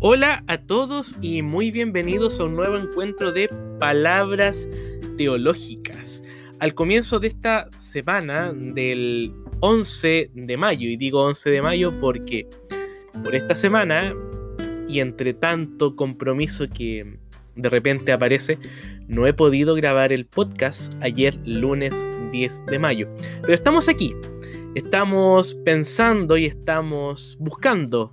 Hola a todos y muy bienvenidos a un nuevo encuentro de palabras teológicas. Al comienzo de esta semana del 11 de mayo, y digo 11 de mayo porque por esta semana y entre tanto compromiso que de repente aparece, no he podido grabar el podcast ayer lunes 10 de mayo. Pero estamos aquí, estamos pensando y estamos buscando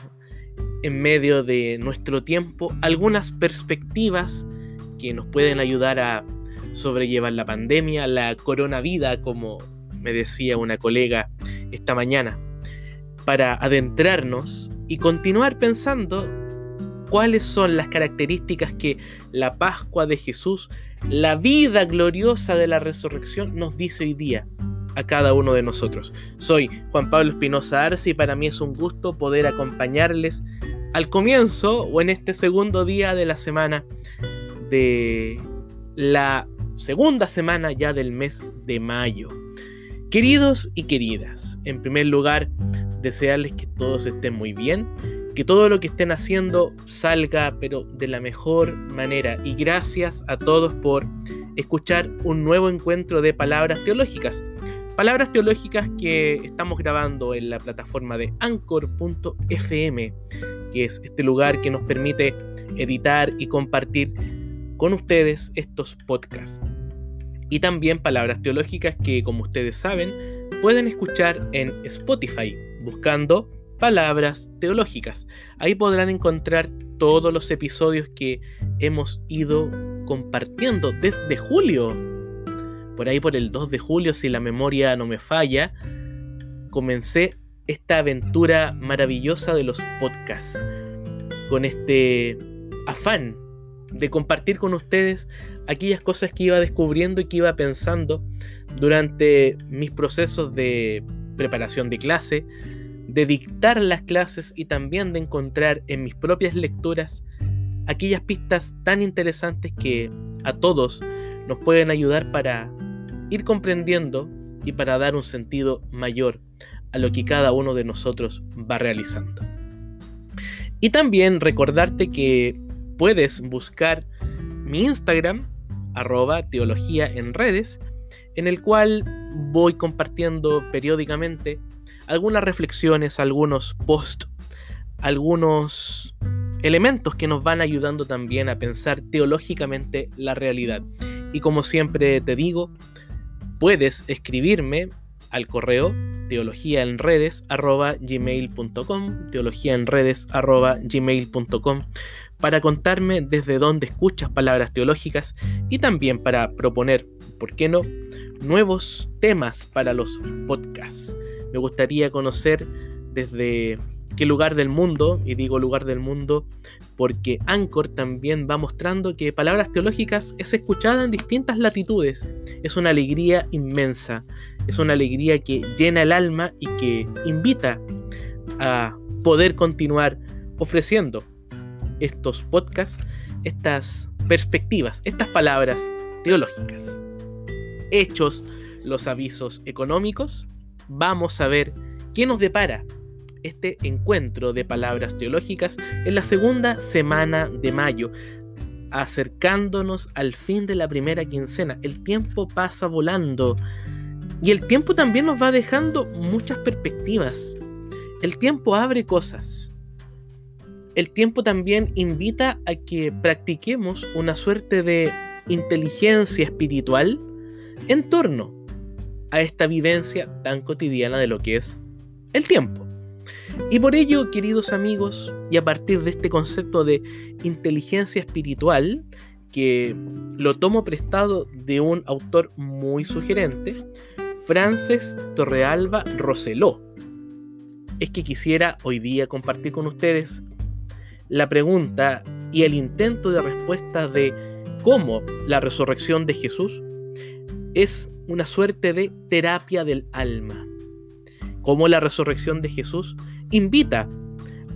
en medio de nuestro tiempo algunas perspectivas que nos pueden ayudar a sobrellevar la pandemia, la coronavida, como me decía una colega esta mañana, para adentrarnos y continuar pensando cuáles son las características que la Pascua de Jesús, la vida gloriosa de la resurrección nos dice hoy día a cada uno de nosotros. Soy Juan Pablo Espinosa Arce y para mí es un gusto poder acompañarles al comienzo o en este segundo día de la semana de la segunda semana ya del mes de mayo. Queridos y queridas, en primer lugar, desearles que todos estén muy bien, que todo lo que estén haciendo salga pero de la mejor manera y gracias a todos por escuchar un nuevo encuentro de palabras teológicas. Palabras teológicas que estamos grabando en la plataforma de anchor.fm que es este lugar que nos permite editar y compartir con ustedes estos podcasts. Y también palabras teológicas que, como ustedes saben, pueden escuchar en Spotify buscando palabras teológicas. Ahí podrán encontrar todos los episodios que hemos ido compartiendo desde julio. Por ahí por el 2 de julio, si la memoria no me falla, comencé esta aventura maravillosa de los podcasts, con este afán de compartir con ustedes aquellas cosas que iba descubriendo y que iba pensando durante mis procesos de preparación de clase, de dictar las clases y también de encontrar en mis propias lecturas aquellas pistas tan interesantes que a todos nos pueden ayudar para ir comprendiendo y para dar un sentido mayor a lo que cada uno de nosotros va realizando. Y también recordarte que puedes buscar mi Instagram, arroba teología en redes, en el cual voy compartiendo periódicamente algunas reflexiones, algunos posts, algunos elementos que nos van ayudando también a pensar teológicamente la realidad. Y como siempre te digo, puedes escribirme al correo teología en para contarme desde dónde escuchas palabras teológicas y también para proponer, ¿por qué no?, nuevos temas para los podcasts. Me gustaría conocer desde qué lugar del mundo, y digo lugar del mundo porque Anchor también va mostrando que palabras teológicas es escuchada en distintas latitudes. Es una alegría inmensa, es una alegría que llena el alma y que invita a poder continuar ofreciendo estos podcasts, estas perspectivas, estas palabras teológicas. Hechos los avisos económicos, vamos a ver qué nos depara este encuentro de palabras teológicas en la segunda semana de mayo, acercándonos al fin de la primera quincena. El tiempo pasa volando y el tiempo también nos va dejando muchas perspectivas. El tiempo abre cosas. El tiempo también invita a que practiquemos una suerte de inteligencia espiritual en torno a esta vivencia tan cotidiana de lo que es el tiempo. Y por ello, queridos amigos, y a partir de este concepto de inteligencia espiritual, que lo tomo prestado de un autor muy sugerente, Frances Torrealba Roseló, es que quisiera hoy día compartir con ustedes la pregunta y el intento de respuesta de cómo la resurrección de Jesús es una suerte de terapia del alma. Cómo la resurrección de Jesús invita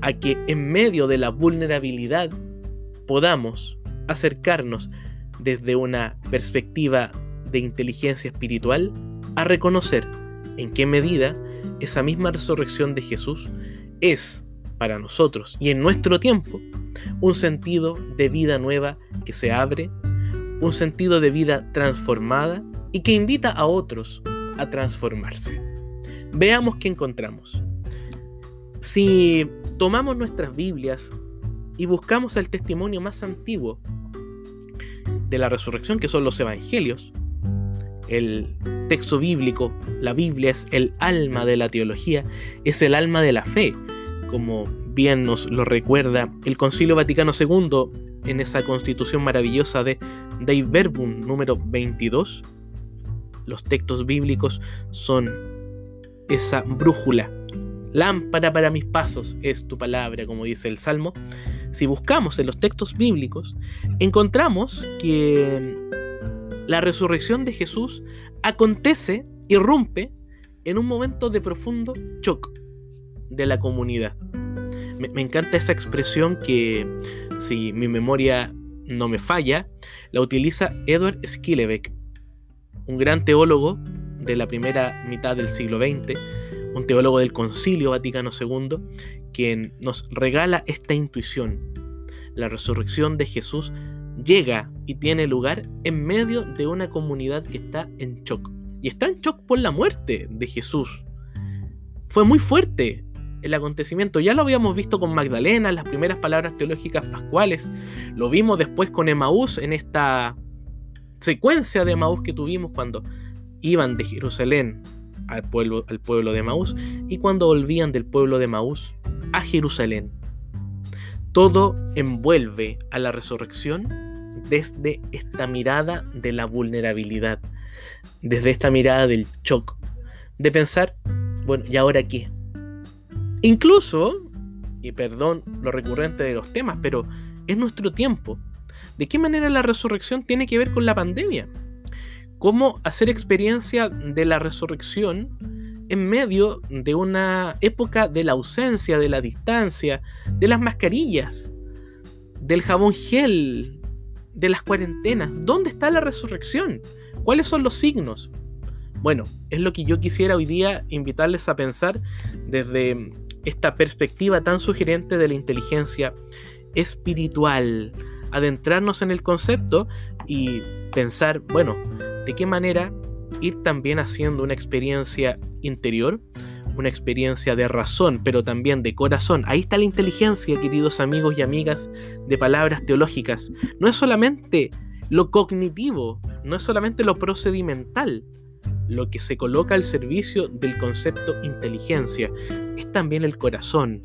a que en medio de la vulnerabilidad podamos acercarnos desde una perspectiva de inteligencia espiritual a reconocer en qué medida esa misma resurrección de Jesús es para nosotros y en nuestro tiempo un sentido de vida nueva que se abre, un sentido de vida transformada y que invita a otros a transformarse. Veamos qué encontramos. Si tomamos nuestras Biblias y buscamos el testimonio más antiguo de la resurrección, que son los evangelios, el texto bíblico, la Biblia es el alma de la teología, es el alma de la fe, como bien nos lo recuerda el Concilio Vaticano II en esa constitución maravillosa de Dei Verbum número 22. Los textos bíblicos son esa brújula. Lámpara para mis pasos es tu palabra, como dice el Salmo. Si buscamos en los textos bíblicos, encontramos que la resurrección de Jesús acontece, irrumpe, en un momento de profundo shock de la comunidad. Me, encanta esa expresión que, si mi memoria no me falla, la utiliza Edward Skillebeck, un gran teólogo de la primera mitad del siglo XX, un teólogo del Concilio Vaticano II, quien nos regala esta intuición. La resurrección de Jesús llega y tiene lugar en medio de una comunidad que está en shock. Y está en shock por la muerte de Jesús. Fue muy fuerte el acontecimiento. Ya lo habíamos visto con Magdalena, las primeras palabras teológicas pascuales. Lo vimos después con Emaús en esta secuencia de Emaús que tuvimos cuando iban de Jerusalén al pueblo, al pueblo de Emaús y cuando volvían del pueblo de Emaús a Jerusalén. Todo envuelve a la resurrección desde esta mirada de la vulnerabilidad, desde esta mirada del shock, de pensar, bueno, ¿y ahora qué? Incluso, y perdón lo recurrente de los temas, pero es nuestro tiempo. ¿De qué manera la resurrección tiene que ver con la pandemia? ¿Cómo hacer experiencia de la resurrección en medio de una época de la ausencia, de la distancia, de las mascarillas, del jabón gel, de las cuarentenas? ¿Dónde está la resurrección? ¿Cuáles son los signos? Bueno, es lo que yo quisiera hoy día invitarles a pensar desde esta perspectiva tan sugerente de la inteligencia espiritual, adentrarnos en el concepto y pensar, bueno, de qué manera ir también haciendo una experiencia interior, una experiencia de razón, pero también de corazón. Ahí está la inteligencia, queridos amigos y amigas de palabras teológicas. No es solamente lo cognitivo, no es solamente lo procedimental, lo que se coloca al servicio del concepto inteligencia, es también el corazón.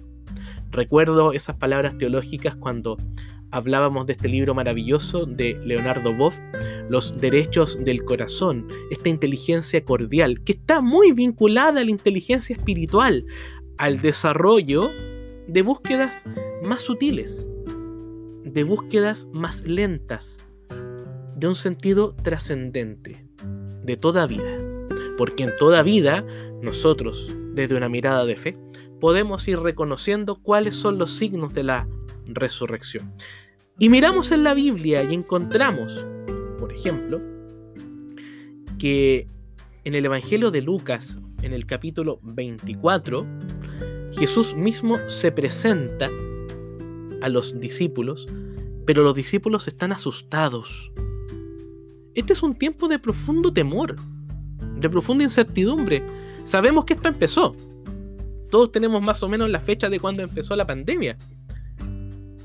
Recuerdo esas palabras teológicas cuando hablábamos de este libro maravilloso de Leonardo Boff, Los derechos del corazón, esta inteligencia cordial, que está muy vinculada a la inteligencia espiritual, al desarrollo de búsquedas más sutiles, de búsquedas más lentas, de un sentido trascendente, de toda vida porque en toda vida nosotros, desde una mirada de fe, podemos ir reconociendo cuáles son los signos de la resurrección. Y miramos en la Biblia y encontramos, por ejemplo, que en el Evangelio de Lucas, en el capítulo 24, Jesús mismo se presenta a los discípulos, pero los discípulos están asustados. Este es un tiempo de profundo temor de profunda incertidumbre. Sabemos que esto empezó. Todos tenemos más o menos la fecha de cuando empezó la pandemia.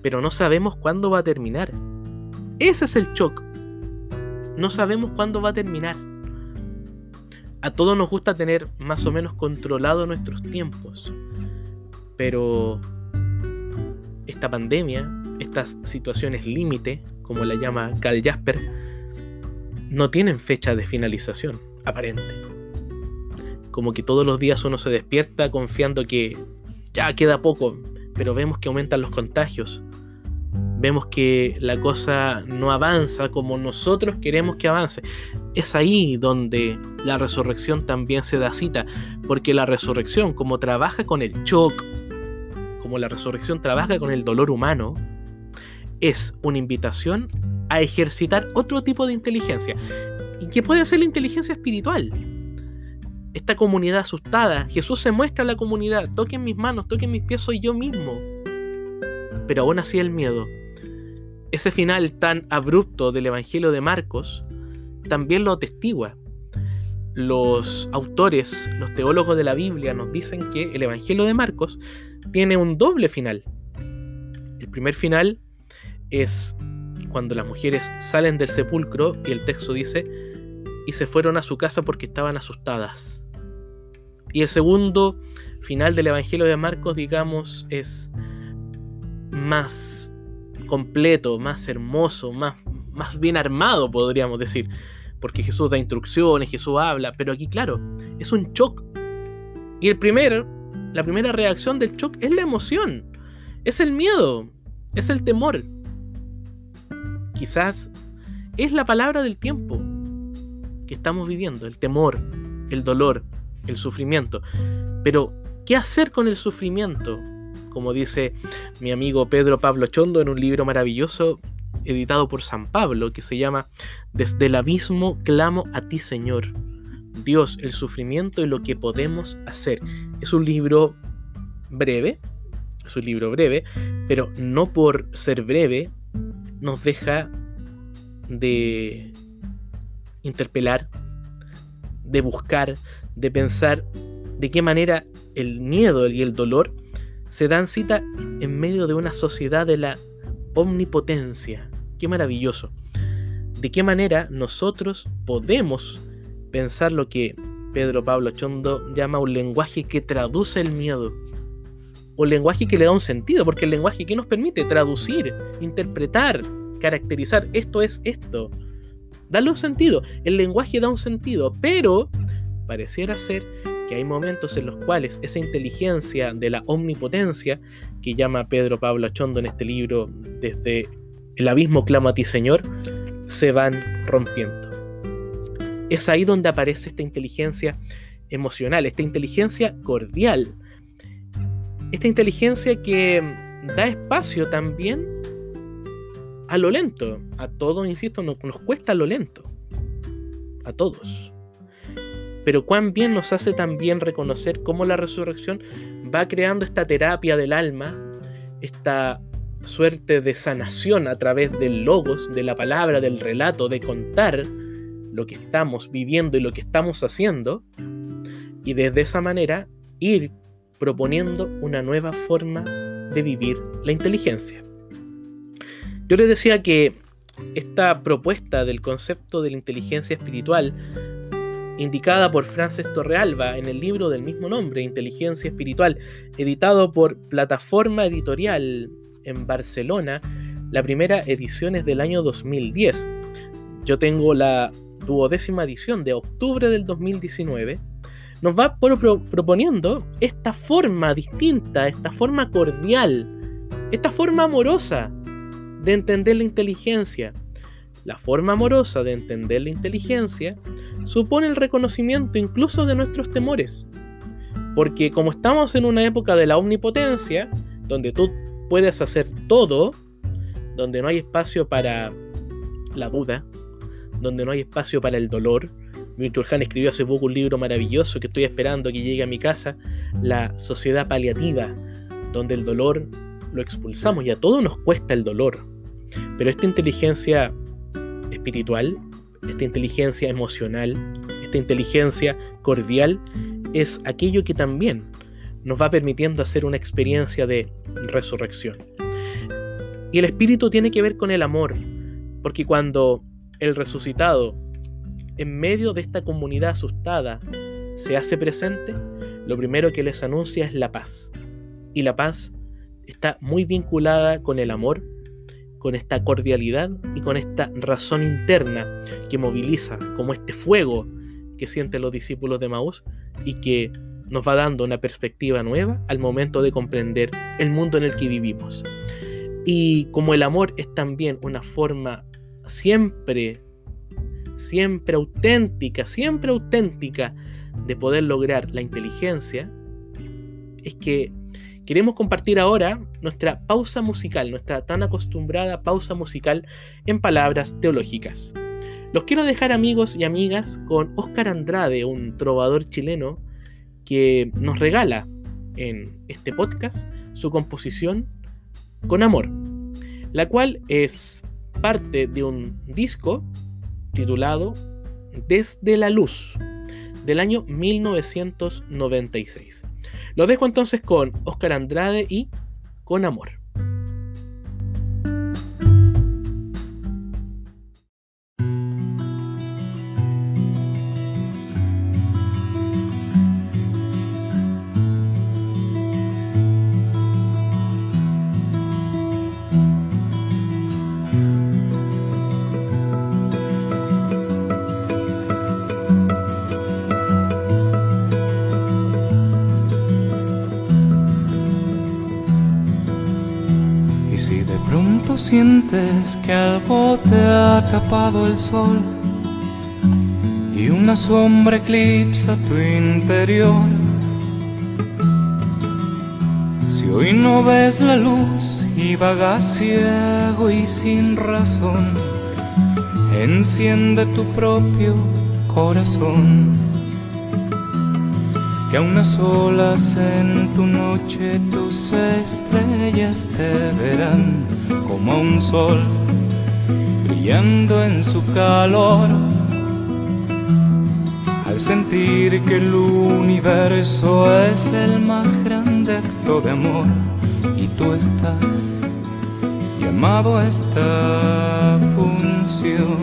Pero no sabemos cuándo va a terminar. Ese es el shock. No sabemos cuándo va a terminar. A todos nos gusta tener más o menos controlado nuestros tiempos. Pero esta pandemia, estas situaciones límite, como la llama Carl Jasper, no tienen fecha de finalización aparente. Como que todos los días uno se despierta confiando que ya queda poco, pero vemos que aumentan los contagios. Vemos que la cosa no avanza como nosotros queremos que avance. Es ahí donde la resurrección también se da cita, porque la resurrección, como trabaja con el shock, como la resurrección trabaja con el dolor humano, es una invitación a ejercitar otro tipo de inteligencia y que puede ser la inteligencia espiritual. Esta comunidad asustada, Jesús se muestra a la comunidad, toquen mis manos, toquen mis pies, soy yo mismo. pero aún así el miedo. Ese final tan abrupto del Evangelio de Marcos también lo atestigua. Los autores, los teólogos de la Biblia nos dicen que el Evangelio de Marcos tiene un doble final. El primer final es cuando las mujeres salen del sepulcro y el texto dice, y se fueron a su casa porque estaban asustadas. Y el segundo final del Evangelio de Marcos, digamos, es más completo, más hermoso, más, más bien armado, podríamos decir. Porque Jesús da instrucciones, Jesús habla, pero aquí, claro, es un shock. Y el primer, la primera reacción del shock es la emoción, es el miedo, es el temor. Quizás es la palabra del tiempo que estamos viviendo, el temor, el dolor, el sufrimiento. Pero, ¿qué hacer con el sufrimiento? Como dice mi amigo Pedro Pablo Chondo en un libro maravilloso editado por San Pablo que se llama Desde el abismo clamo a ti Señor. Dios, el sufrimiento y lo que podemos hacer. Es un libro breve, es un libro breve, pero no por ser breve nos deja de interpelar, de buscar, de pensar de qué manera el miedo y el dolor se dan cita en medio de una sociedad de la omnipotencia. Qué maravilloso. De qué manera nosotros podemos pensar lo que Pedro Pablo Chondo llama un lenguaje que traduce el miedo o lenguaje que le da un sentido, porque el lenguaje que nos permite traducir, interpretar, caracterizar, esto es esto, darle un sentido. El lenguaje da un sentido, pero pareciera ser que hay momentos en los cuales esa inteligencia de la omnipotencia, que llama Pedro Pablo Achondo en este libro, desde el abismo clama a ti Señor, se van rompiendo. Es ahí donde aparece esta inteligencia emocional, esta inteligencia cordial, esta inteligencia que da espacio también a lo lento. A todos, insisto, nos cuesta lo lento. A todos. Pero cuán bien nos hace también reconocer cómo la resurrección va creando esta terapia del alma, esta suerte de sanación a través del logos, de la palabra, del relato, de contar lo que estamos viviendo y lo que estamos haciendo, y desde esa manera ir proponiendo una nueva forma de vivir la inteligencia. Yo les decía que esta propuesta del concepto de la inteligencia espiritual, indicada por Frances Torrealba en el libro del mismo nombre, Inteligencia Espiritual, editado por Plataforma Editorial en Barcelona, la primera edición es del año 2010. Yo tengo la duodécima edición de octubre del 2019 nos va proponiendo esta forma distinta, esta forma cordial, esta forma amorosa de entender la inteligencia. La forma amorosa de entender la inteligencia supone el reconocimiento incluso de nuestros temores. Porque como estamos en una época de la omnipotencia, donde tú puedes hacer todo, donde no hay espacio para la duda, donde no hay espacio para el dolor, Byung-Chul escribió hace poco un libro maravilloso que estoy esperando que llegue a mi casa, La Sociedad Paliativa, donde el dolor lo expulsamos y a todos nos cuesta el dolor. Pero esta inteligencia espiritual, esta inteligencia emocional, esta inteligencia cordial, es aquello que también nos va permitiendo hacer una experiencia de resurrección. Y el espíritu tiene que ver con el amor, porque cuando el resucitado en medio de esta comunidad asustada se hace presente, lo primero que les anuncia es la paz. Y la paz está muy vinculada con el amor, con esta cordialidad y con esta razón interna que moviliza, como este fuego que sienten los discípulos de Maús y que nos va dando una perspectiva nueva al momento de comprender el mundo en el que vivimos. Y como el amor es también una forma siempre siempre auténtica, siempre auténtica de poder lograr la inteligencia, es que queremos compartir ahora nuestra pausa musical, nuestra tan acostumbrada pausa musical en palabras teológicas. Los quiero dejar amigos y amigas con Óscar Andrade, un trovador chileno que nos regala en este podcast su composición con amor, la cual es parte de un disco titulado Desde la Luz del año 1996. Lo dejo entonces con Oscar Andrade y Con Amor. Sol y una sombra eclipsa tu interior. Si hoy no ves la luz y vagas ciego y sin razón, enciende tu propio corazón. Que a olas en tu noche tus estrellas te verán como un sol brillando en su calor. Al sentir que el universo es el más grande acto de amor y tú estás llamado a esta función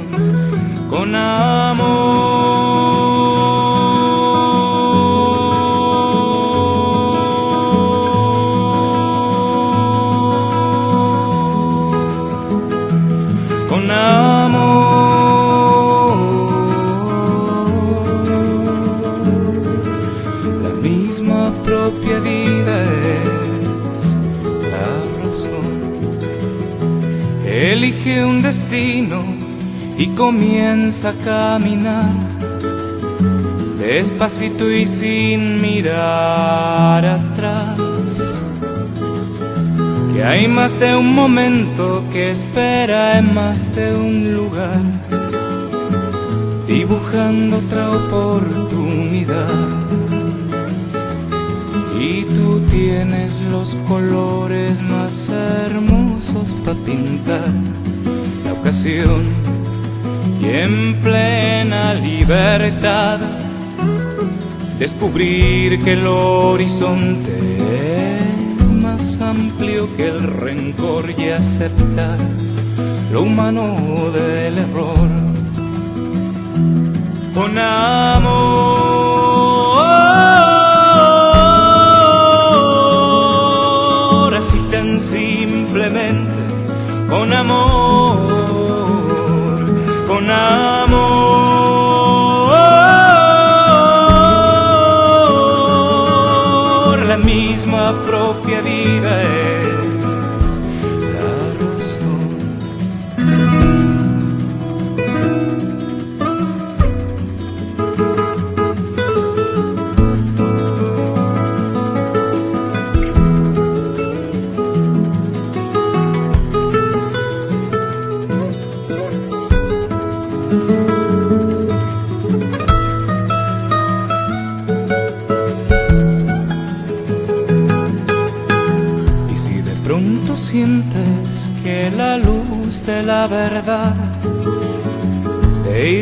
con amor. Elige un destino y comienza a caminar despacito y sin mirar atrás. Que hay más de un momento que espera en más de un lugar, dibujando otra oportunidad. Y tú tienes los colores más hermosos para pintar la ocasión y en plena libertad descubrir que el horizonte es más amplio que el rencor y aceptar lo humano del error con amor. Simplemente con amor,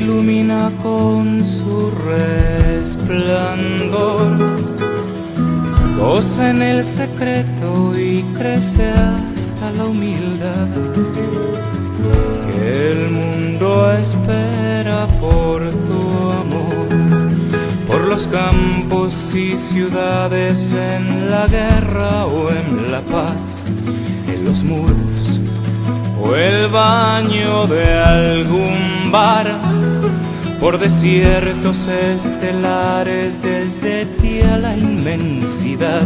ilumina con su resplandor. Goza en el secreto y crece hasta la humildad que el mundo espera por tu amor, por los campos y ciudades en la guerra o en la paz, en los muros o el baño de algún bar por desiertos estelares desde ti a la inmensidad,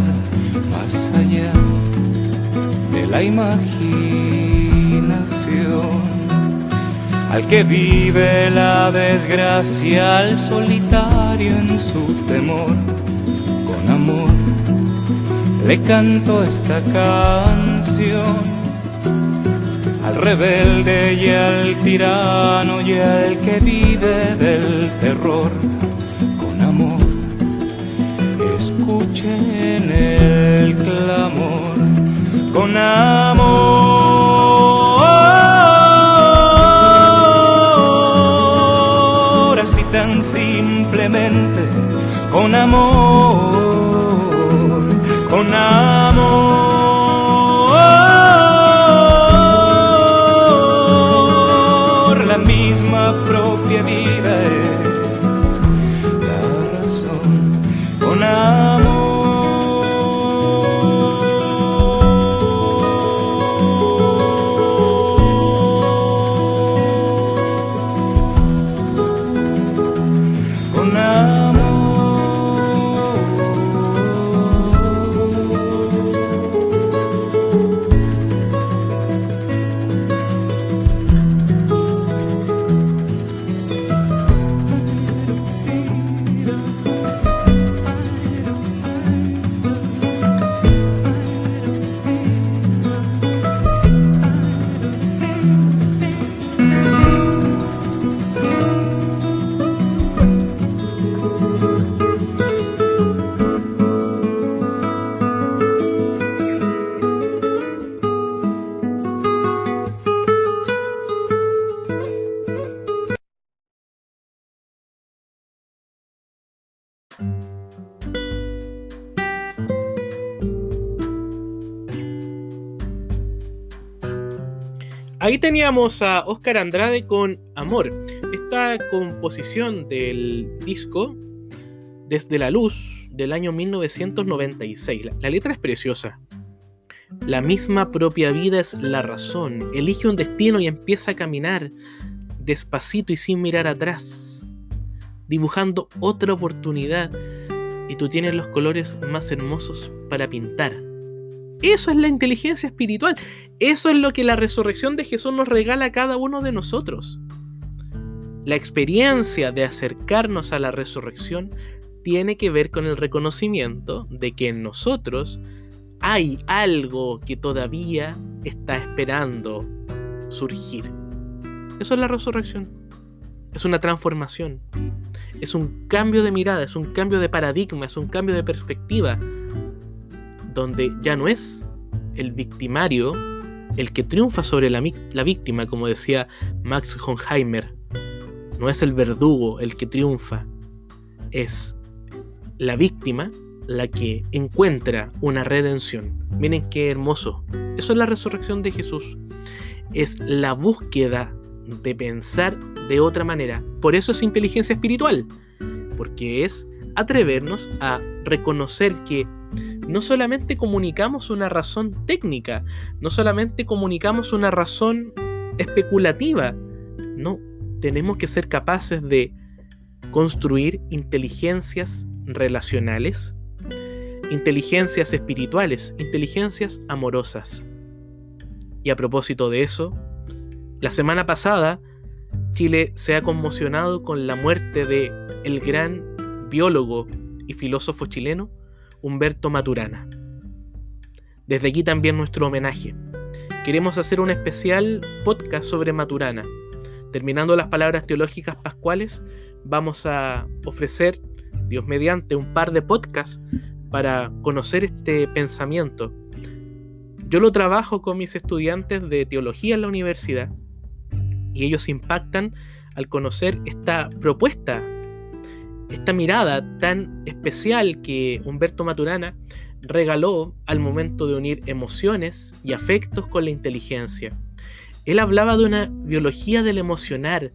más allá de la imaginación. Al que vive la desgracia, al solitario en su temor, con amor le canto esta canción al rebelde y al tirano y al que vive del terror con amor. Escuchen el clamor con amor. Así tan simplemente con amor. Ahí teníamos a Oscar Andrade con Amor. Esta composición del disco Desde la Luz del año 1996. La, la letra es preciosa. La misma propia vida es la razón. Elige un destino y empieza a caminar despacito y sin mirar atrás, dibujando otra oportunidad y tú tienes los colores más hermosos para pintar. Eso es la inteligencia espiritual. Eso es lo que la resurrección de Jesús nos regala a cada uno de nosotros. La experiencia de acercarnos a la resurrección tiene que ver con el reconocimiento de que en nosotros hay algo que todavía está esperando surgir. Eso es la resurrección. Es una transformación. Es un cambio de mirada, es un cambio de paradigma, es un cambio de perspectiva. Donde ya no es el victimario el que triunfa sobre la, la víctima, como decía Max Honheimer. No es el verdugo el que triunfa, es la víctima la que encuentra una redención. Miren qué hermoso. Eso es la resurrección de Jesús. Es la búsqueda de pensar de otra manera. Por eso es inteligencia espiritual. Porque es atrevernos a reconocer que no solamente comunicamos una razón técnica, no solamente comunicamos una razón especulativa, no, tenemos que ser capaces de construir inteligencias relacionales, inteligencias espirituales, inteligencias amorosas. Y a propósito de eso, la semana pasada Chile se ha conmocionado con la muerte de el gran biólogo y filósofo chileno Humberto Maturana. Desde aquí también nuestro homenaje. Queremos hacer un especial podcast sobre Maturana. Terminando las palabras teológicas pascuales, vamos a ofrecer, Dios mediante, un par de podcasts para conocer este pensamiento. Yo lo trabajo con mis estudiantes de teología en la universidad y ellos impactan al conocer esta propuesta, esta mirada tan especial que Humberto Maturana regaló al momento de unir emociones y afectos con la inteligencia. Él hablaba de una biología del emocionar,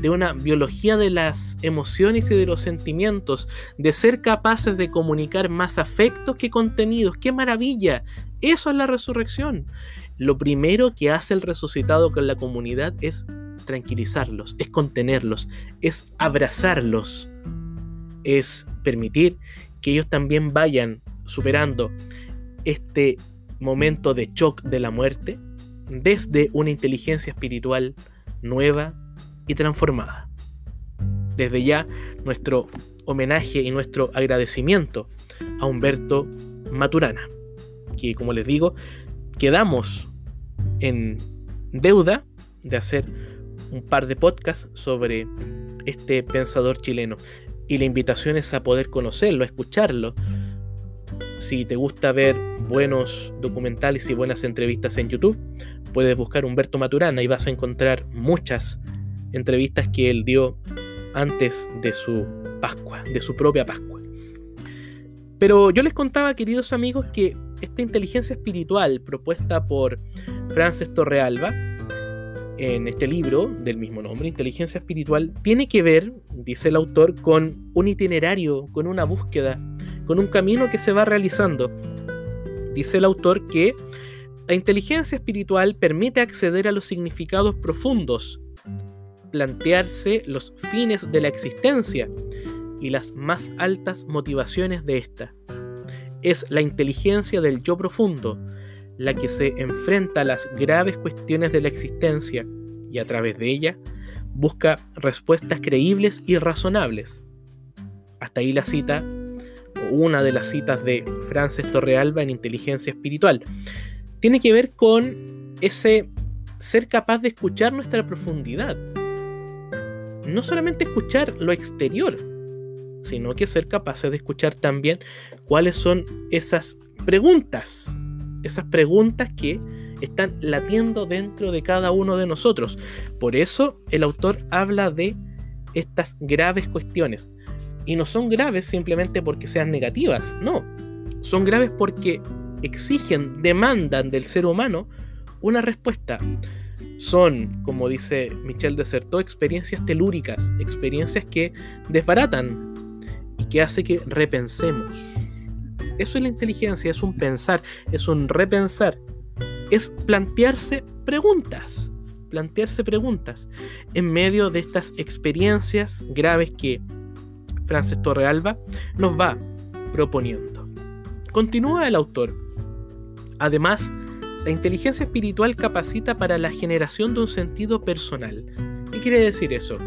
de una biología de las emociones y de los sentimientos, de ser capaces de comunicar más afectos que contenidos. ¡Qué maravilla! Eso es la resurrección. Lo primero que hace el resucitado con la comunidad es tranquilizarlos, es contenerlos, es abrazarlos, es permitir que ellos también vayan superando este momento de shock de la muerte desde una inteligencia espiritual nueva y transformada. Desde ya nuestro homenaje y nuestro agradecimiento a Humberto Maturana, que como les digo, quedamos en deuda de hacer un par de podcasts sobre este pensador chileno. Y la invitación es a poder conocerlo, a escucharlo. Si te gusta ver buenos documentales y buenas entrevistas en YouTube, puedes buscar Humberto Maturana y vas a encontrar muchas entrevistas que él dio antes de su Pascua, de su propia Pascua. Pero yo les contaba, queridos amigos, que esta inteligencia espiritual propuesta por Frances Torrealba en este libro del mismo nombre, Inteligencia Espiritual, tiene que ver, dice el autor, con un itinerario, con una búsqueda, con un camino que se va realizando. Dice el autor que la inteligencia espiritual permite acceder a los significados profundos, plantearse los fines de la existencia y las más altas motivaciones de esta. Es la inteligencia del yo profundo, la que se enfrenta a las graves cuestiones de la existencia y a través de ella busca respuestas creíbles y razonables. Hasta ahí la cita, o una de las citas de Frances Torrealba en Inteligencia Espiritual. Tiene que ver con ese ser capaz de escuchar nuestra profundidad. No solamente escuchar lo exterior, sino que ser capaces de escuchar también cuáles son esas preguntas esas preguntas que están latiendo dentro de cada uno de nosotros. Por eso el autor habla de estas graves cuestiones. Y no son graves simplemente porque sean negativas, no. Son graves porque exigen, demandan del ser humano una respuesta. Son, como dice Michel Desertó, experiencias telúricas, experiencias que desbaratan y que hace que repensemos eso es la inteligencia, es un pensar, es un repensar, es plantearse preguntas, plantearse preguntas en medio de estas experiencias graves que Frances Torrealba nos va proponiendo. Continúa el autor. Además, la inteligencia espiritual capacita para la generación de un sentido personal. ¿Qué quiere decir eso?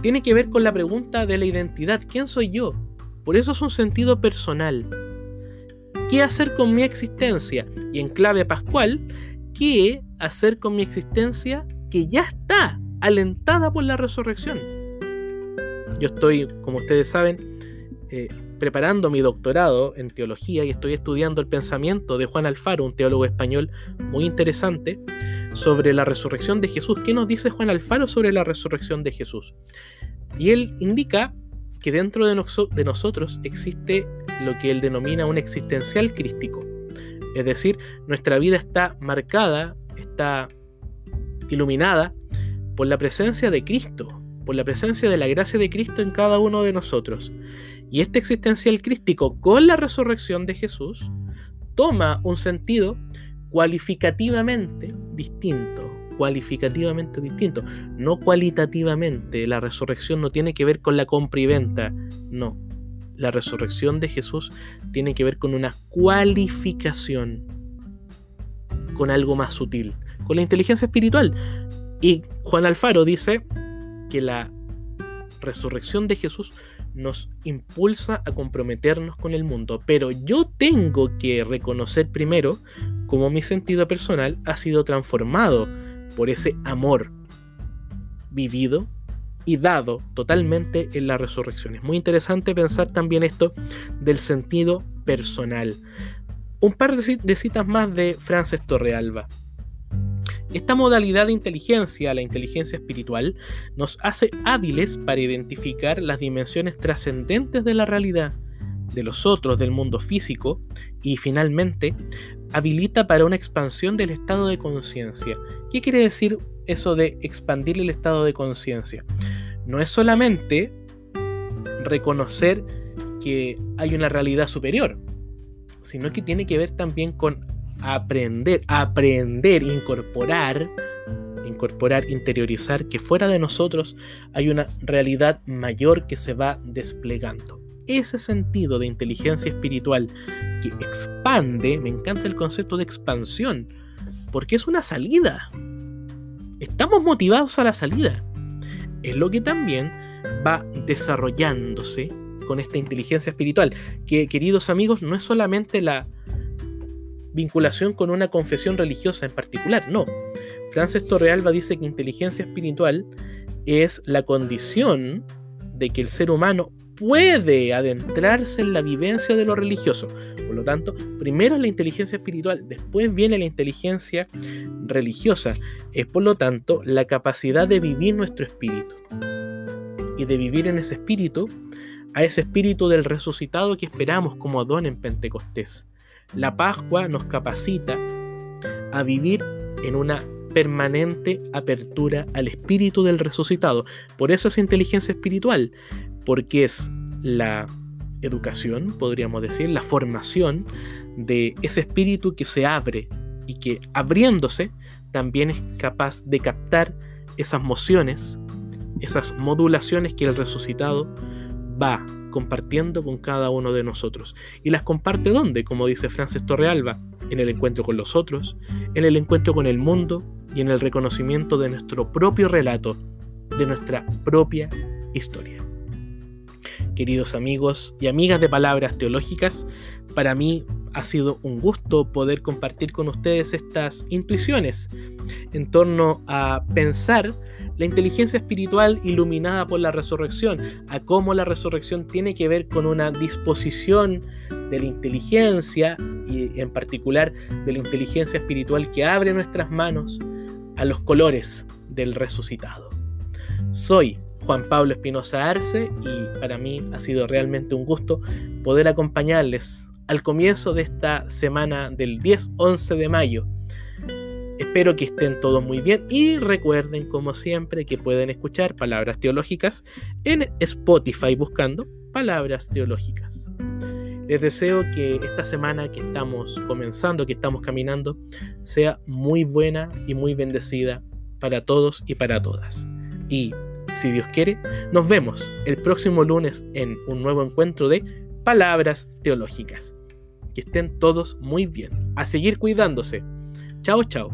Tiene que ver con la pregunta de la identidad. ¿Quién soy yo? Por eso es un sentido personal qué hacer con mi existencia y en clave pascual, qué hacer con mi existencia que ya está alentada por la resurrección. Yo estoy, como ustedes saben, eh, preparando mi doctorado en teología y estoy estudiando el pensamiento de Juan Alfaro, un teólogo español muy interesante, sobre la resurrección de Jesús. ¿Qué nos dice Juan Alfaro sobre la resurrección de Jesús? Y él indica que dentro de, de nosotros existe lo que él denomina un existencial crístico. Es decir, nuestra vida está marcada, está iluminada por la presencia de Cristo, por la presencia de la gracia de Cristo en cada uno de nosotros. Y este existencial crístico con la resurrección de Jesús toma un sentido cualificativamente distinto, cualificativamente distinto, no cualitativamente. La resurrección no tiene que ver con la compra y venta, no la resurrección de Jesús tiene que ver con una cualificación, con algo más sutil, con la inteligencia espiritual. Y Juan Alfaro dice que la resurrección de Jesús nos impulsa a comprometernos con el mundo, pero yo tengo que reconocer primero cómo mi sentido personal ha sido transformado por ese amor vivido y dado totalmente en la resurrección. Es muy interesante pensar también esto del sentido personal. Un par de citas más de Frances Torrealba. Esta modalidad de inteligencia, la inteligencia espiritual, nos hace hábiles para identificar las dimensiones trascendentes de la realidad, de los otros, del mundo físico, y finalmente habilita para una expansión del estado de conciencia. ¿Qué quiere decir eso de expandir el estado de conciencia? No es solamente reconocer que hay una realidad superior, sino que tiene que ver también con aprender, aprender, incorporar, incorporar, interiorizar que fuera de nosotros hay una realidad mayor que se va desplegando. Ese sentido de inteligencia espiritual que expande, me encanta el concepto de expansión, porque es una salida. Estamos motivados a la salida. Es lo que también va desarrollándose con esta inteligencia espiritual, que queridos amigos, no es solamente la vinculación con una confesión religiosa en particular, no. Frances Torrealba dice que inteligencia espiritual es la condición de que el ser humano puede adentrarse en la vivencia de lo religioso. Por lo tanto, primero es la inteligencia espiritual, después viene la inteligencia religiosa. Es por lo tanto la capacidad de vivir nuestro espíritu. y de vivir en ese espíritu, a ese espíritu del resucitado que esperamos como don en Pentecostés. La Pascua nos capacita a vivir en una permanente apertura al espíritu del resucitado. Por eso es inteligencia espiritual, porque es la educación, podríamos decir, la formación de ese espíritu que se abre y que abriéndose también es capaz de captar esas mociones, esas modulaciones que el resucitado va compartiendo con cada uno de nosotros. ¿Y las comparte dónde? Como dice Frances Torrealba, en el encuentro con los otros, en el encuentro con el mundo y en el reconocimiento de nuestro propio relato, de nuestra propia historia. Queridos amigos y amigas de Palabras Teológicas, para mí ha sido un gusto poder compartir con ustedes estas intuiciones en torno a pensar la inteligencia espiritual iluminada por la resurrección, a cómo la resurrección tiene que ver con una disposición de la inteligencia y en particular de la inteligencia espiritual que abre nuestras manos a los colores del resucitado. Soy Juan Pablo Espinosa Arce y para mí ha sido realmente un gusto poder acompañarles al comienzo de esta semana del 10-11 de mayo. Espero que estén todos muy bien y recuerden como siempre que pueden escuchar palabras teológicas en Spotify buscando palabras teológicas. Les deseo que esta semana que estamos comenzando, que estamos caminando, sea muy buena y muy bendecida para todos y para todas. Y si Dios quiere, nos vemos el próximo lunes en un nuevo encuentro de Palabras Teológicas. Que estén todos muy bien. A seguir cuidándose. Chao, chao.